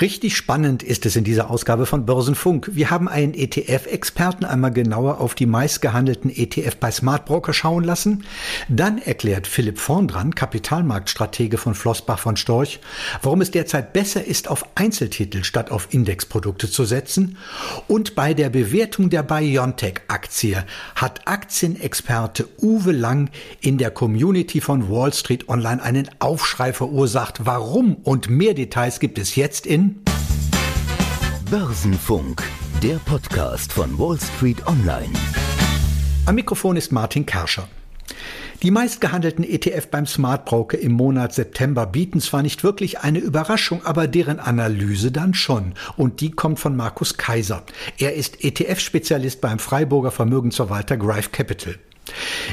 Richtig spannend ist es in dieser Ausgabe von Börsenfunk. Wir haben einen ETF-Experten einmal genauer auf die meistgehandelten ETF bei Smartbroker schauen lassen. Dann erklärt Philipp Vorndran, Kapitalmarktstratege von Flossbach von Storch, warum es derzeit besser ist, auf Einzeltitel statt auf Indexprodukte zu setzen. Und bei der Bewertung der BioNTech-Aktie hat Aktienexperte Uwe Lang in der Community von Wall Street Online einen Aufschrei verursacht. Warum? Und mehr Details gibt es jetzt in Börsenfunk, der Podcast von Wall Street Online. Am Mikrofon ist Martin Kerscher. Die meistgehandelten ETF beim Smart Broker im Monat September bieten zwar nicht wirklich eine Überraschung, aber deren Analyse dann schon. Und die kommt von Markus Kaiser. Er ist ETF-Spezialist beim Freiburger Vermögensverwalter Grive Capital.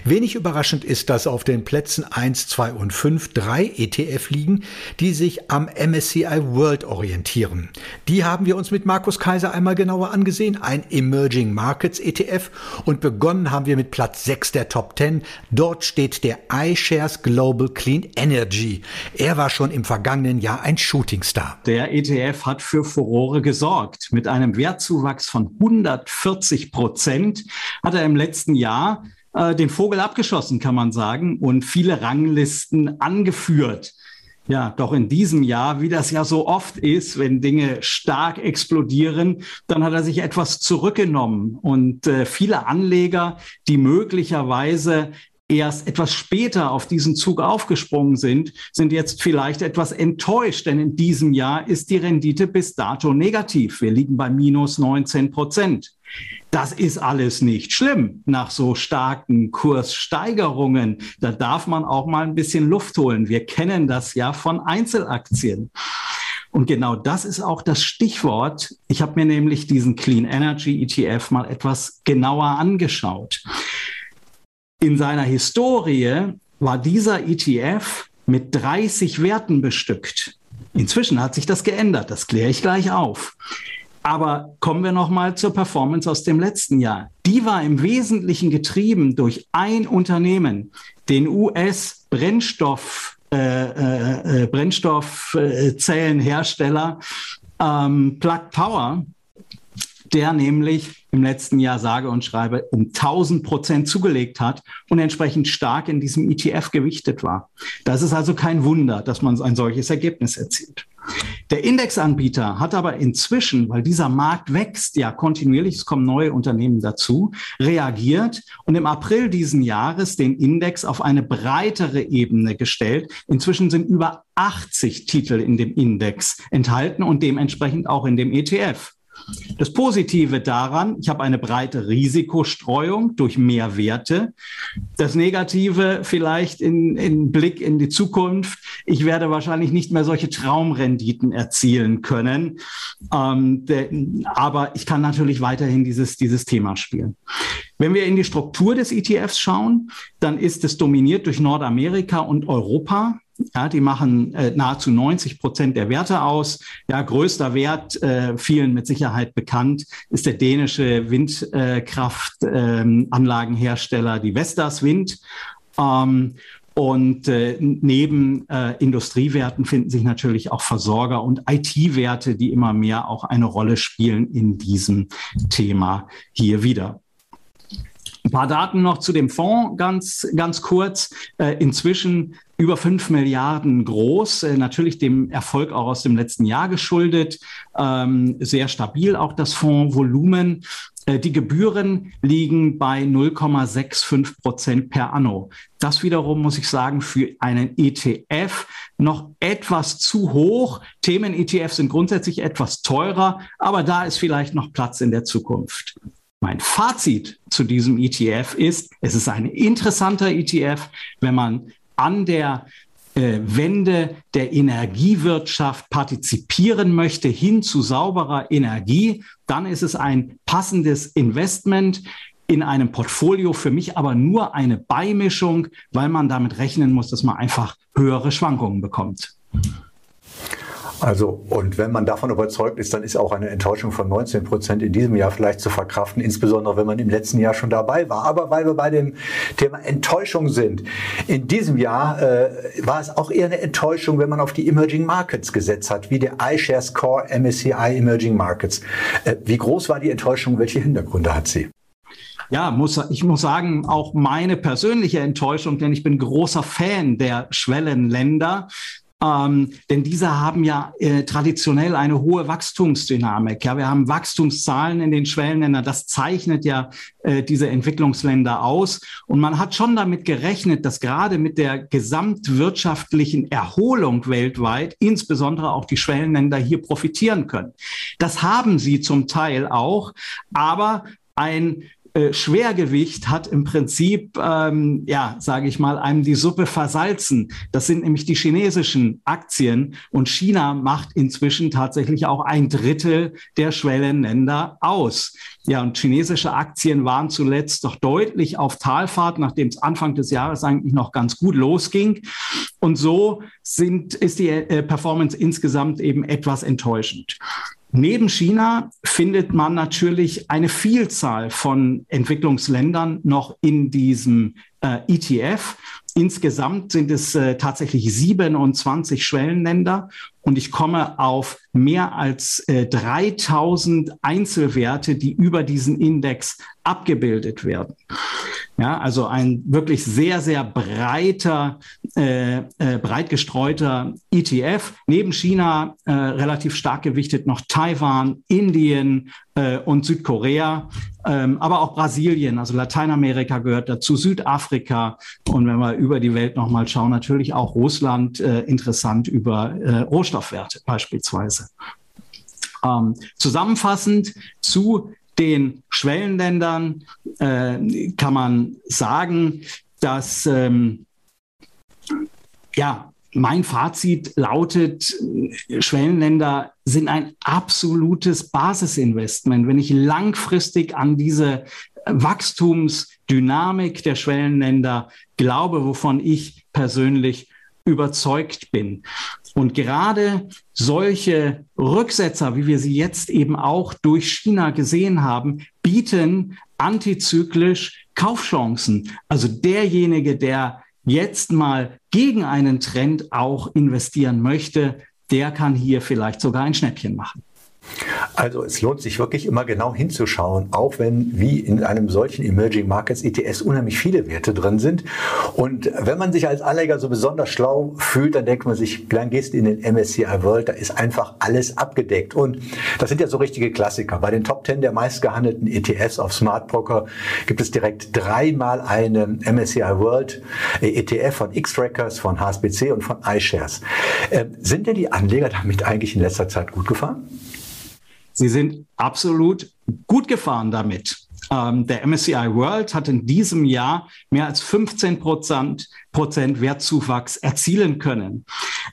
Wenig überraschend ist, dass auf den Plätzen 1, 2 und 5 drei ETF liegen, die sich am MSCI World orientieren. Die haben wir uns mit Markus Kaiser einmal genauer angesehen, ein Emerging Markets ETF und begonnen haben wir mit Platz 6 der Top 10. Dort steht der iShares Global Clean Energy. Er war schon im vergangenen Jahr ein Shootingstar. Der ETF hat für Furore gesorgt. Mit einem Wertzuwachs von 140 Prozent hat er im letzten Jahr äh, den Vogel abgeschossen, kann man sagen, und viele Ranglisten angeführt. Ja, doch in diesem Jahr, wie das ja so oft ist, wenn Dinge stark explodieren, dann hat er sich etwas zurückgenommen. Und äh, viele Anleger, die möglicherweise erst etwas später auf diesen Zug aufgesprungen sind, sind jetzt vielleicht etwas enttäuscht, denn in diesem Jahr ist die Rendite bis dato negativ. Wir liegen bei minus 19 Prozent. Das ist alles nicht schlimm nach so starken Kurssteigerungen. Da darf man auch mal ein bisschen Luft holen. Wir kennen das ja von Einzelaktien. Und genau das ist auch das Stichwort. Ich habe mir nämlich diesen Clean Energy ETF mal etwas genauer angeschaut. In seiner Historie war dieser ETF mit 30 Werten bestückt. Inzwischen hat sich das geändert. Das kläre ich gleich auf. Aber kommen wir noch mal zur Performance aus dem letzten Jahr. Die war im Wesentlichen getrieben durch ein Unternehmen, den US Brennstoff äh, äh, äh Brennstoffzellenhersteller ähm, Plug Power, der nämlich im letzten Jahr sage und schreibe um 1000 Prozent zugelegt hat und entsprechend stark in diesem ETF gewichtet war. Das ist also kein Wunder, dass man ein solches Ergebnis erzielt. Der Indexanbieter hat aber inzwischen, weil dieser Markt wächst ja kontinuierlich, es kommen neue Unternehmen dazu, reagiert und im April diesen Jahres den Index auf eine breitere Ebene gestellt. Inzwischen sind über 80 Titel in dem Index enthalten und dementsprechend auch in dem ETF. Das Positive daran, ich habe eine breite Risikostreuung durch mehr Werte. Das Negative vielleicht in, in Blick in die Zukunft, ich werde wahrscheinlich nicht mehr solche Traumrenditen erzielen können. Ähm, der, aber ich kann natürlich weiterhin dieses, dieses Thema spielen. Wenn wir in die Struktur des ETFs schauen, dann ist es dominiert durch Nordamerika und Europa. Ja, die machen äh, nahezu 90 Prozent der Werte aus. Ja, größter Wert, äh, vielen mit Sicherheit bekannt, ist der dänische Windkraftanlagenhersteller, äh, die Vestas Wind. Ähm, und äh, neben äh, Industriewerten finden sich natürlich auch Versorger und IT-Werte, die immer mehr auch eine Rolle spielen in diesem Thema hier wieder. Ein paar Daten noch zu dem Fonds ganz, ganz kurz. Äh, inzwischen über fünf Milliarden groß, äh, natürlich dem Erfolg auch aus dem letzten Jahr geschuldet. Ähm, sehr stabil auch das Fondsvolumen. Äh, die Gebühren liegen bei 0,65 Prozent per anno. Das wiederum muss ich sagen, für einen ETF noch etwas zu hoch. Themen-ETFs sind grundsätzlich etwas teurer, aber da ist vielleicht noch Platz in der Zukunft. Mein Fazit zu diesem ETF ist, es ist ein interessanter ETF, wenn man an der äh, Wende der Energiewirtschaft partizipieren möchte hin zu sauberer Energie, dann ist es ein passendes Investment in einem Portfolio, für mich aber nur eine Beimischung, weil man damit rechnen muss, dass man einfach höhere Schwankungen bekommt. Also, und wenn man davon überzeugt ist, dann ist auch eine Enttäuschung von 19 Prozent in diesem Jahr vielleicht zu verkraften, insbesondere wenn man im letzten Jahr schon dabei war. Aber weil wir bei dem Thema Enttäuschung sind, in diesem Jahr äh, war es auch eher eine Enttäuschung, wenn man auf die Emerging Markets gesetzt hat, wie der iShares Core MSCI Emerging Markets. Äh, wie groß war die Enttäuschung? Welche Hintergründe hat sie? Ja, muss, ich muss sagen, auch meine persönliche Enttäuschung, denn ich bin großer Fan der Schwellenländer. Ähm, denn diese haben ja äh, traditionell eine hohe Wachstumsdynamik. Ja, wir haben Wachstumszahlen in den Schwellenländern. Das zeichnet ja äh, diese Entwicklungsländer aus. Und man hat schon damit gerechnet, dass gerade mit der gesamtwirtschaftlichen Erholung weltweit insbesondere auch die Schwellenländer hier profitieren können. Das haben sie zum Teil auch, aber ein äh, Schwergewicht hat im Prinzip, ähm, ja, sage ich mal, einem die Suppe versalzen. Das sind nämlich die chinesischen Aktien und China macht inzwischen tatsächlich auch ein Drittel der Schwellenländer aus. Ja, und chinesische Aktien waren zuletzt doch deutlich auf Talfahrt, nachdem es Anfang des Jahres eigentlich noch ganz gut losging. Und so sind, ist die äh, Performance insgesamt eben etwas enttäuschend. Neben China findet man natürlich eine Vielzahl von Entwicklungsländern noch in diesem äh, ETF. Insgesamt sind es äh, tatsächlich 27 Schwellenländer und ich komme auf mehr als äh, 3000 Einzelwerte, die über diesen Index abgebildet werden. Ja, also ein wirklich sehr, sehr breiter, äh, äh, breit gestreuter ETF. Neben China äh, relativ stark gewichtet noch Taiwan, Indien äh, und Südkorea, ähm, aber auch Brasilien, also Lateinamerika gehört dazu, Südafrika und wenn wir über die Welt nochmal schauen, natürlich auch Russland äh, interessant über äh, Rohstoffwerte beispielsweise. Ähm, zusammenfassend zu den Schwellenländern äh, kann man sagen, dass ähm, ja, mein Fazit lautet, Schwellenländer sind ein absolutes Basisinvestment. Wenn ich langfristig an diese Wachstumsdynamik der Schwellenländer glaube, wovon ich persönlich überzeugt bin. Und gerade solche Rücksetzer, wie wir sie jetzt eben auch durch China gesehen haben, bieten antizyklisch Kaufchancen. Also derjenige, der jetzt mal gegen einen Trend auch investieren möchte, der kann hier vielleicht sogar ein Schnäppchen machen. Also es lohnt sich wirklich immer genau hinzuschauen, auch wenn wie in einem solchen Emerging Markets ETS unheimlich viele Werte drin sind. Und wenn man sich als Anleger so besonders schlau fühlt, dann denkt man sich, dann gehst du in den MSCI World, da ist einfach alles abgedeckt. Und das sind ja so richtige Klassiker. Bei den Top 10 der meistgehandelten ETFs auf Smart Broker gibt es direkt dreimal eine MSCI World ETF von X-Trackers, von HSBC und von iShares. Äh, sind denn die Anleger damit eigentlich in letzter Zeit gut gefahren? Sie sind absolut gut gefahren damit. Ähm, der MSCI World hat in diesem Jahr mehr als 15 Prozent Prozent Wertzuwachs erzielen können.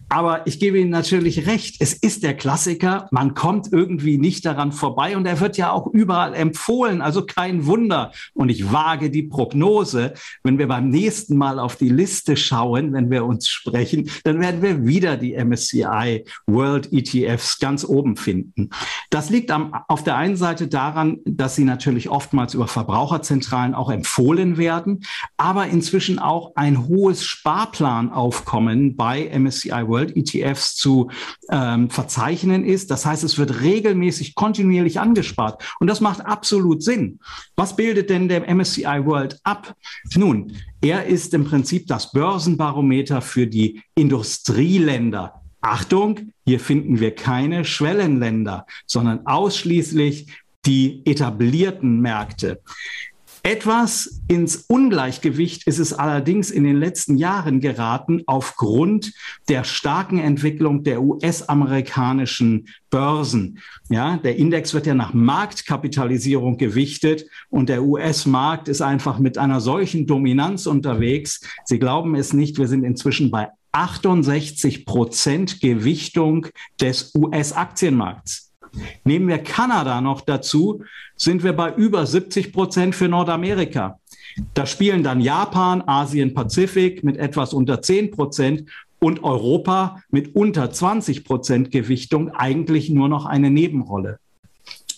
Aber ich gebe Ihnen natürlich recht, es ist der Klassiker, man kommt irgendwie nicht daran vorbei und er wird ja auch überall empfohlen, also kein Wunder. Und ich wage die Prognose, wenn wir beim nächsten Mal auf die Liste schauen, wenn wir uns sprechen, dann werden wir wieder die MSCI World ETFs ganz oben finden. Das liegt am, auf der einen Seite daran, dass sie natürlich oftmals über Verbraucherzentralen auch empfohlen werden, aber inzwischen auch ein hohes hohes Sparplanaufkommen bei MSCI World ETFs zu ähm, verzeichnen ist. Das heißt, es wird regelmäßig kontinuierlich angespart. Und das macht absolut Sinn. Was bildet denn der MSCI World ab? Nun, er ist im Prinzip das Börsenbarometer für die Industrieländer. Achtung, hier finden wir keine Schwellenländer, sondern ausschließlich die etablierten Märkte. Etwas ins Ungleichgewicht ist es allerdings in den letzten Jahren geraten aufgrund der starken Entwicklung der US-amerikanischen Börsen. Ja, der Index wird ja nach Marktkapitalisierung gewichtet und der US-Markt ist einfach mit einer solchen Dominanz unterwegs. Sie glauben es nicht, wir sind inzwischen bei 68 Prozent Gewichtung des US-Aktienmarkts. Nehmen wir Kanada noch dazu, sind wir bei über 70 Prozent für Nordamerika. Da spielen dann Japan, Asien, Pazifik mit etwas unter 10 Prozent und Europa mit unter 20 Prozent Gewichtung eigentlich nur noch eine Nebenrolle.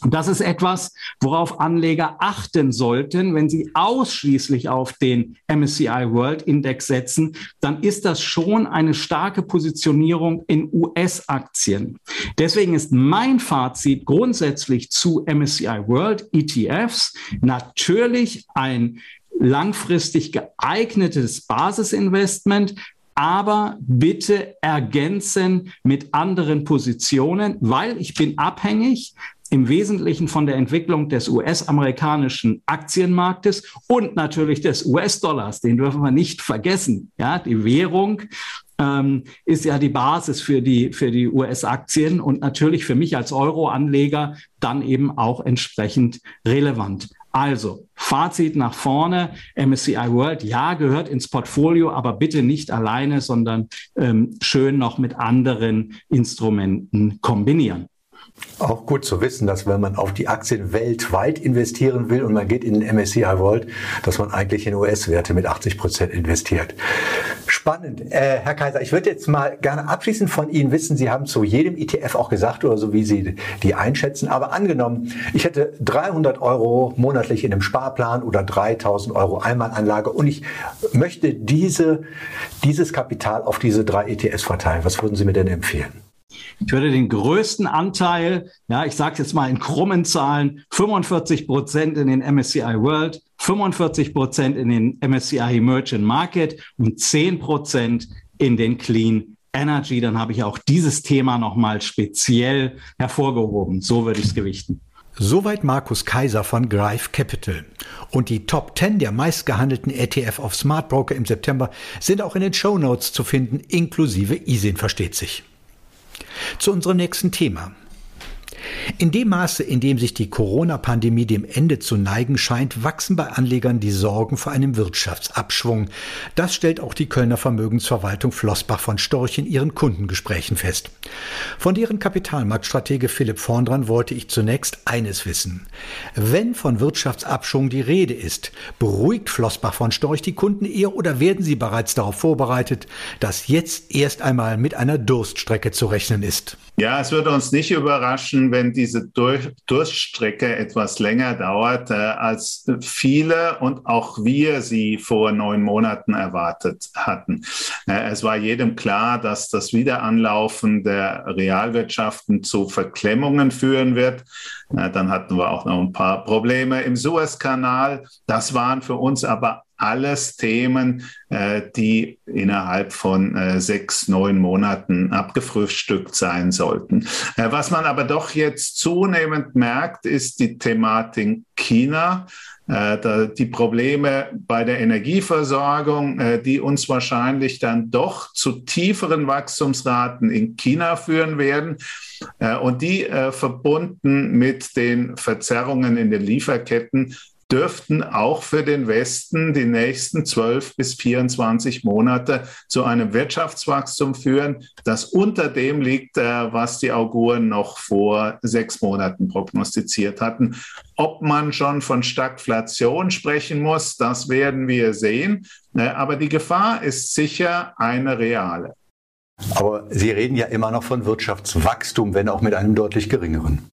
Das ist etwas, worauf Anleger achten sollten, wenn sie ausschließlich auf den MSCI World Index setzen, dann ist das schon eine starke Positionierung in US-Aktien. Deswegen ist mein Fazit grundsätzlich zu MSCI World ETFs natürlich ein langfristig geeignetes Basisinvestment, aber bitte ergänzen mit anderen Positionen, weil ich bin abhängig im Wesentlichen von der Entwicklung des US-amerikanischen Aktienmarktes und natürlich des US-Dollars. Den dürfen wir nicht vergessen. Ja, die Währung ähm, ist ja die Basis für die, für die US-Aktien und natürlich für mich als Euro-Anleger dann eben auch entsprechend relevant. Also, Fazit nach vorne. MSCI World, ja, gehört ins Portfolio, aber bitte nicht alleine, sondern ähm, schön noch mit anderen Instrumenten kombinieren. Auch gut zu wissen, dass wenn man auf die Aktien weltweit investieren will und man geht in den MSCI World, dass man eigentlich in US-Werte mit 80 Prozent investiert. Spannend. Äh, Herr Kaiser, ich würde jetzt mal gerne abschließend von Ihnen wissen, Sie haben zu jedem ETF auch gesagt oder so, wie Sie die einschätzen, aber angenommen, ich hätte 300 Euro monatlich in einem Sparplan oder 3000 Euro Einmalanlage und ich möchte diese, dieses Kapital auf diese drei ETFs verteilen. Was würden Sie mir denn empfehlen? Ich würde den größten Anteil, ja, ich sage jetzt mal in krummen Zahlen, 45 Prozent in den MSCI World, 45 Prozent in den MSCI Emerging Market und 10 Prozent in den Clean Energy. Dann habe ich auch dieses Thema nochmal speziell hervorgehoben. So würde ich es gewichten. Soweit Markus Kaiser von Greif Capital. Und die Top 10 der meistgehandelten ETF auf Smart Broker im September sind auch in den Show Notes zu finden, inklusive ISIN versteht sich. Zu unserem nächsten Thema. In dem Maße, in dem sich die Corona-Pandemie dem Ende zu neigen scheint, wachsen bei Anlegern die Sorgen vor einem Wirtschaftsabschwung. Das stellt auch die Kölner Vermögensverwaltung Flossbach von Storch in ihren Kundengesprächen fest. Von deren Kapitalmarktstratege Philipp Vorndran wollte ich zunächst eines wissen. Wenn von Wirtschaftsabschwung die Rede ist, beruhigt Flossbach von Storch die Kunden eher oder werden sie bereits darauf vorbereitet, dass jetzt erst einmal mit einer Durststrecke zu rechnen ist? Ja, es würde uns nicht überraschen, wenn diese Dur Durststrecke etwas länger dauert, äh, als viele und auch wir sie vor neun Monaten erwartet hatten. Äh, es war jedem klar, dass das Wiederanlaufen der Realwirtschaften zu Verklemmungen führen wird. Äh, dann hatten wir auch noch ein paar Probleme im Suezkanal. Das waren für uns aber alles Themen, äh, die innerhalb von äh, sechs, neun Monaten abgefrühstückt sein sollten. Äh, was man aber doch jetzt zunehmend merkt, ist die Thematik China die Probleme bei der Energieversorgung, die uns wahrscheinlich dann doch zu tieferen Wachstumsraten in China führen werden und die verbunden mit den Verzerrungen in den Lieferketten dürften auch für den Westen die nächsten 12 bis 24 Monate zu einem Wirtschaftswachstum führen, das unter dem liegt, äh, was die Auguren noch vor sechs Monaten prognostiziert hatten. Ob man schon von Stagflation sprechen muss, das werden wir sehen. Äh, aber die Gefahr ist sicher eine reale. Aber Sie reden ja immer noch von Wirtschaftswachstum, wenn auch mit einem deutlich geringeren.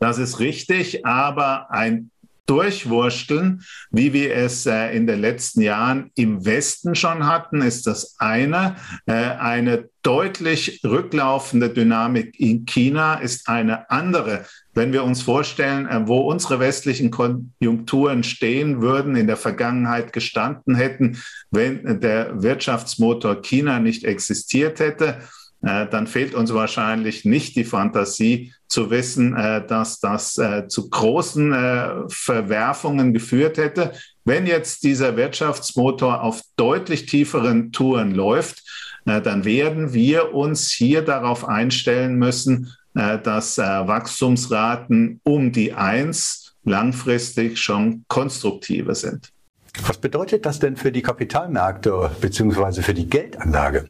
Das ist richtig, aber ein durchwursteln, wie wir es äh, in den letzten Jahren im Westen schon hatten, ist das eine. Äh, eine deutlich rücklaufende Dynamik in China ist eine andere. Wenn wir uns vorstellen, äh, wo unsere westlichen Konjunkturen stehen würden, in der Vergangenheit gestanden hätten, wenn der Wirtschaftsmotor China nicht existiert hätte, dann fehlt uns wahrscheinlich nicht die Fantasie zu wissen, äh, dass das äh, zu großen Verwerfungen geführt hätte. Wenn jetzt dieser Wirtschaftsmotor auf deutlich tieferen Touren läuft, dann werden wir uns hier darauf einstellen müssen, dass Wachstumsraten um die Eins langfristig schon konstruktiver sind. Was bedeutet das denn für die Kapitalmärkte bzw. für die Geldanlage?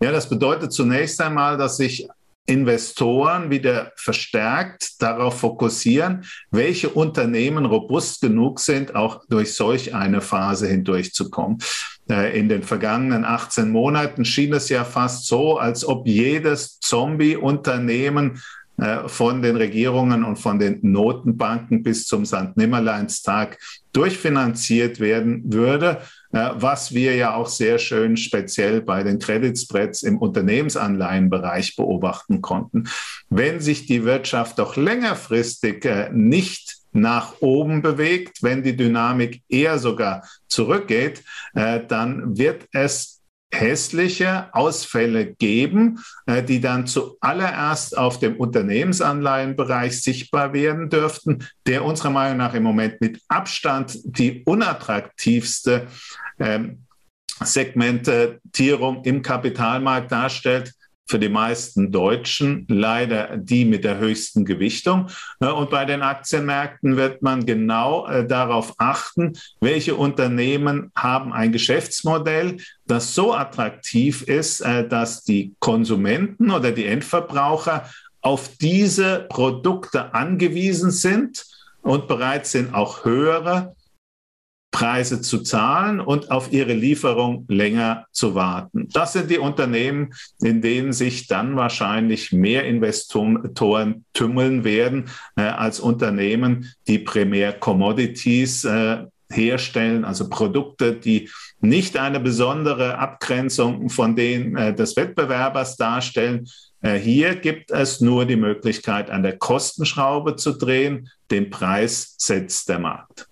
Ja, das bedeutet zunächst einmal, dass sich Investoren wieder verstärkt darauf fokussieren, welche Unternehmen robust genug sind, auch durch solch eine Phase hindurchzukommen. Äh, in den vergangenen 18 Monaten schien es ja fast so, als ob jedes Zombie-Unternehmen äh, von den Regierungen und von den Notenbanken bis zum St. Nimmerleinstag durchfinanziert werden würde, was wir ja auch sehr schön speziell bei den Credit Spreads im Unternehmensanleihenbereich beobachten konnten. Wenn sich die Wirtschaft doch längerfristig äh, nicht nach oben bewegt, wenn die Dynamik eher sogar zurückgeht, dann wird es hässliche Ausfälle geben, äh, die dann zuallererst auf dem Unternehmensanleihenbereich sichtbar werden dürften, der unserer Meinung nach im Moment mit Abstand die unattraktivste ähm, Segmentierung im Kapitalmarkt darstellt für die meisten Deutschen leider die mit der höchsten Gewichtung. Und bei den Aktienmärkten wird man genau äh, darauf achten, welche Unternehmen haben ein Geschäftsmodell, das so attraktiv ist, äh, dass die Konsumenten oder die Endverbraucher auf diese Produkte angewiesen sind und bereit sind, auch höhere Preise zu zahlen und auf ihre Lieferung länger zu warten. Das sind die Unternehmen, in denen sich dann wahrscheinlich mehr Investoren tümmeln werden äh, als Unternehmen, die primär Commodities äh, herstellen, also Produkte, die nicht eine besondere Abgrenzung von denen äh, des Wettbewerbers darstellen. Äh, hier gibt es nur die Möglichkeit, an der Kostenschraube zu drehen. Den Preis setzt der Markt.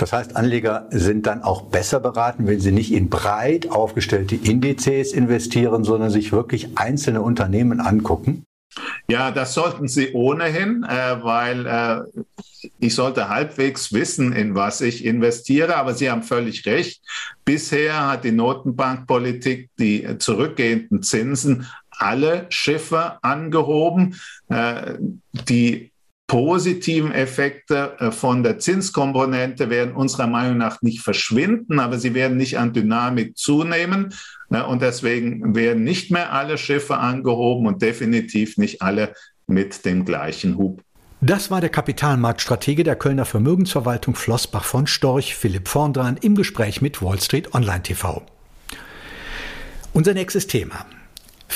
Das heißt, Anleger sind dann auch besser beraten, wenn sie nicht in breit aufgestellte Indizes investieren, sondern sich wirklich einzelne Unternehmen angucken? Ja, das sollten Sie ohnehin, äh, weil äh, ich sollte halbwegs wissen, in was ich investiere. Aber Sie haben völlig recht. Bisher hat die Notenbankpolitik die zurückgehenden Zinsen alle Schiffe angehoben. Äh, die positiven Effekte äh, von der Zinskomponente werden unserer Meinung nach nicht verschwinden, aber sie werden nicht an Dynamik zunehmen. Ne, und deswegen werden nicht mehr alle Schiffe angehoben und definitiv nicht alle mit dem gleichen Hub. Das war der Kapitalmarktstratege der Kölner Vermögensverwaltung Flossbach von Storch, Philipp Vondran, im Gespräch mit Wall Street Online TV. Unser nächstes Thema.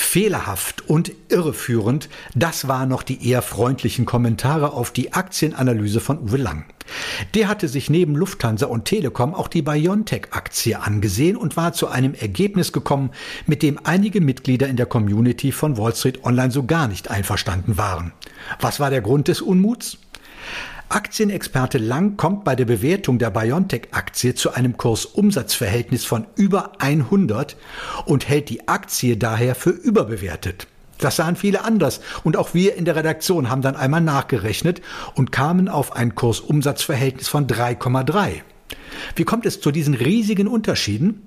Fehlerhaft und irreführend, das waren noch die eher freundlichen Kommentare auf die Aktienanalyse von Uwe Lang. Der hatte sich neben Lufthansa und Telekom auch die BioNTech-Aktie angesehen und war zu einem Ergebnis gekommen, mit dem einige Mitglieder in der Community von Wall Street Online so gar nicht einverstanden waren. Was war der Grund des Unmuts? Aktienexperte Lang kommt bei der Bewertung der BioNTech-Aktie zu einem Kursumsatzverhältnis von über 100 und hält die Aktie daher für überbewertet. Das sahen viele anders und auch wir in der Redaktion haben dann einmal nachgerechnet und kamen auf ein Kursumsatzverhältnis von 3,3. Wie kommt es zu diesen riesigen Unterschieden?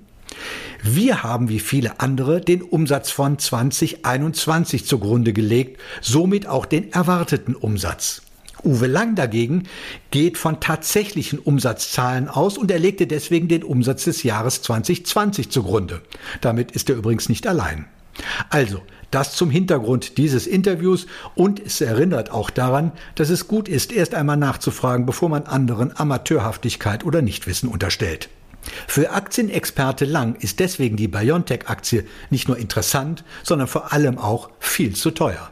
Wir haben wie viele andere den Umsatz von 2021 zugrunde gelegt, somit auch den erwarteten Umsatz. Uwe Lang dagegen geht von tatsächlichen Umsatzzahlen aus und er legte deswegen den Umsatz des Jahres 2020 zugrunde. Damit ist er übrigens nicht allein. Also, das zum Hintergrund dieses Interviews und es erinnert auch daran, dass es gut ist, erst einmal nachzufragen, bevor man anderen Amateurhaftigkeit oder Nichtwissen unterstellt. Für Aktienexperte Lang ist deswegen die BioNTech-Aktie nicht nur interessant, sondern vor allem auch viel zu teuer.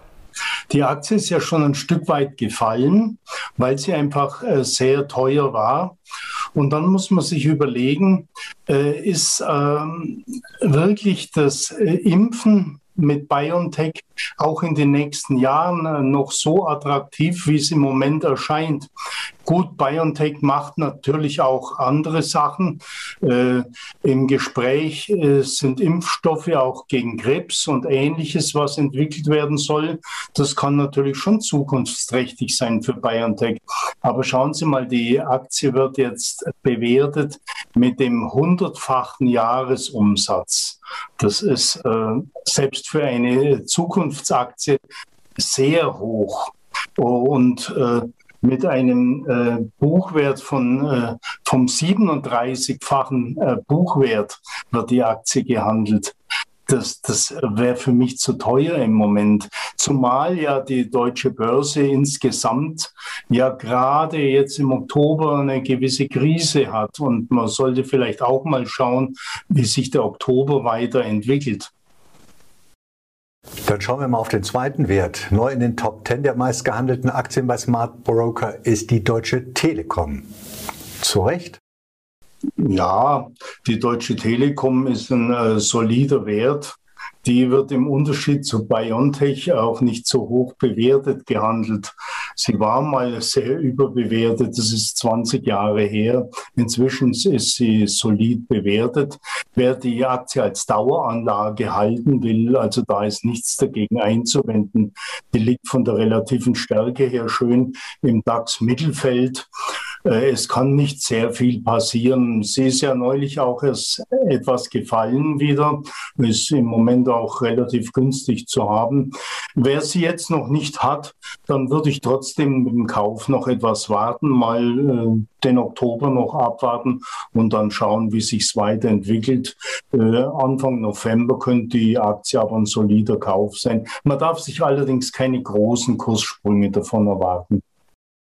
Die Aktie ist ja schon ein Stück weit gefallen, weil sie einfach äh, sehr teuer war. Und dann muss man sich überlegen, äh, ist ähm, wirklich das äh, Impfen mit BioNTech auch in den nächsten Jahren äh, noch so attraktiv, wie es im Moment erscheint. Gut, BioNTech macht natürlich auch andere Sachen. Äh, Im Gespräch äh, sind Impfstoffe auch gegen Krebs und ähnliches, was entwickelt werden soll. Das kann natürlich schon zukunftsträchtig sein für BioNTech. Aber schauen Sie mal, die Aktie wird jetzt bewertet mit dem hundertfachen Jahresumsatz. Das ist äh, selbst für eine Zukunftsaktie sehr hoch. Und äh, mit einem äh, Buchwert von äh, vom 37-fachen äh, Buchwert wird die Aktie gehandelt. das, das wäre für mich zu teuer im Moment. Zumal ja die deutsche Börse insgesamt ja gerade jetzt im Oktober eine gewisse Krise hat. Und man sollte vielleicht auch mal schauen, wie sich der Oktober weiterentwickelt. Dann schauen wir mal auf den zweiten Wert. Neu in den Top 10 der meistgehandelten Aktien bei Smart Broker ist die Deutsche Telekom. Zu Recht? Ja, die Deutsche Telekom ist ein äh, solider Wert. Die wird im Unterschied zu BioNTech auch nicht so hoch bewertet gehandelt. Sie war mal sehr überbewertet, das ist 20 Jahre her. Inzwischen ist sie solid bewertet. Wer die Aktie als Daueranlage halten will, also da ist nichts dagegen einzuwenden. Die liegt von der relativen Stärke her schön im DAX-Mittelfeld. Äh, es kann nicht sehr viel passieren. Sie ist ja neulich auch erst etwas gefallen wieder, ist im Moment auch relativ günstig zu haben. Wer sie jetzt noch nicht hat, dann würde ich trotzdem mit dem Kauf noch etwas warten, mal äh, den Oktober noch abwarten und dann schauen, wie sich es weiterentwickelt. Äh, Anfang November könnte die Aktie aber ein solider Kauf sein. Man darf sich allerdings keine großen Kurssprünge davon erwarten.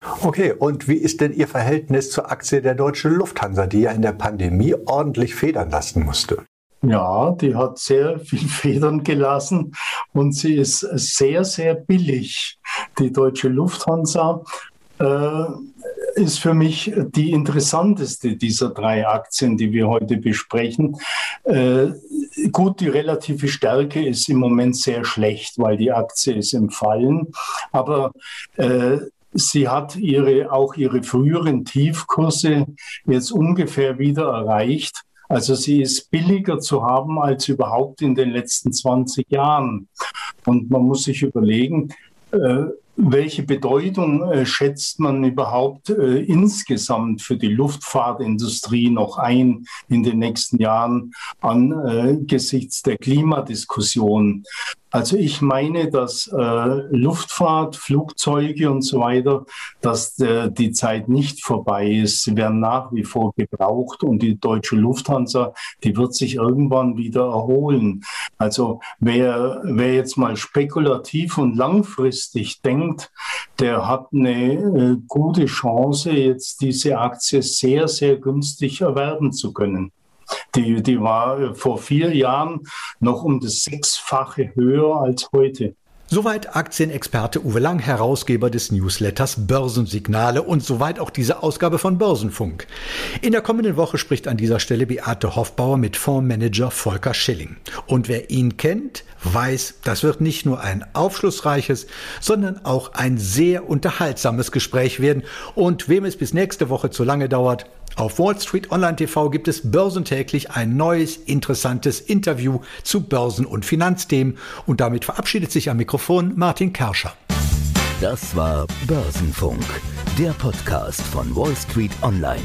Okay, und wie ist denn Ihr Verhältnis zur Aktie der Deutschen Lufthansa, die ja in der Pandemie ordentlich federn lassen musste? Ja, die hat sehr viel Federn gelassen und sie ist sehr, sehr billig. Die Deutsche Lufthansa äh, ist für mich die interessanteste dieser drei Aktien, die wir heute besprechen. Äh, gut, die relative Stärke ist im Moment sehr schlecht, weil die Aktie ist im Fallen. Aber äh, Sie hat ihre, auch ihre früheren Tiefkurse jetzt ungefähr wieder erreicht. Also sie ist billiger zu haben als überhaupt in den letzten 20 Jahren. Und man muss sich überlegen, äh, welche Bedeutung äh, schätzt man überhaupt äh, insgesamt für die Luftfahrtindustrie noch ein in den nächsten Jahren angesichts der Klimadiskussion? Also ich meine, dass äh, Luftfahrt, Flugzeuge und so weiter, dass äh, die Zeit nicht vorbei ist. Sie werden nach wie vor gebraucht und die deutsche Lufthansa, die wird sich irgendwann wieder erholen. Also wer, wer jetzt mal spekulativ und langfristig denkt, der hat eine äh, gute Chance, jetzt diese Aktie sehr, sehr günstig erwerben zu können. Die, die war vor vier Jahren noch um das Sechsfache höher als heute. Soweit Aktienexperte Uwe Lang, Herausgeber des Newsletters Börsensignale und soweit auch diese Ausgabe von Börsenfunk. In der kommenden Woche spricht an dieser Stelle Beate Hoffbauer mit Fondsmanager Volker Schilling. Und wer ihn kennt, weiß, das wird nicht nur ein aufschlussreiches, sondern auch ein sehr unterhaltsames Gespräch werden. Und wem es bis nächste Woche zu lange dauert, auf Wall Street Online TV gibt es börsentäglich ein neues, interessantes Interview zu Börsen- und Finanzthemen. Und damit verabschiedet sich am Mikrofon Martin Kerscher. Das war Börsenfunk, der Podcast von Wall Street Online.